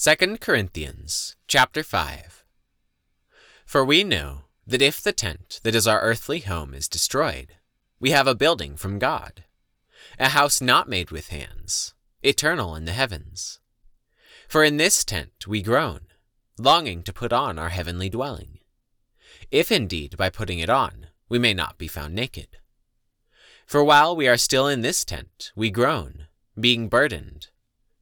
2 Corinthians chapter 5 For we know that if the tent that is our earthly home is destroyed, we have a building from God, a house not made with hands, eternal in the heavens. For in this tent we groan, longing to put on our heavenly dwelling, if indeed by putting it on we may not be found naked. For while we are still in this tent, we groan, being burdened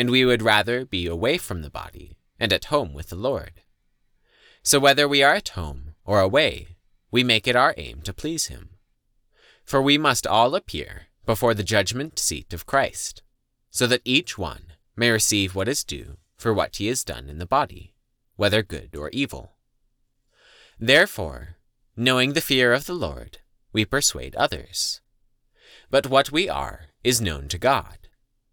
and we would rather be away from the body and at home with the Lord. So whether we are at home or away, we make it our aim to please Him. For we must all appear before the judgment seat of Christ, so that each one may receive what is due for what he has done in the body, whether good or evil. Therefore, knowing the fear of the Lord, we persuade others. But what we are is known to God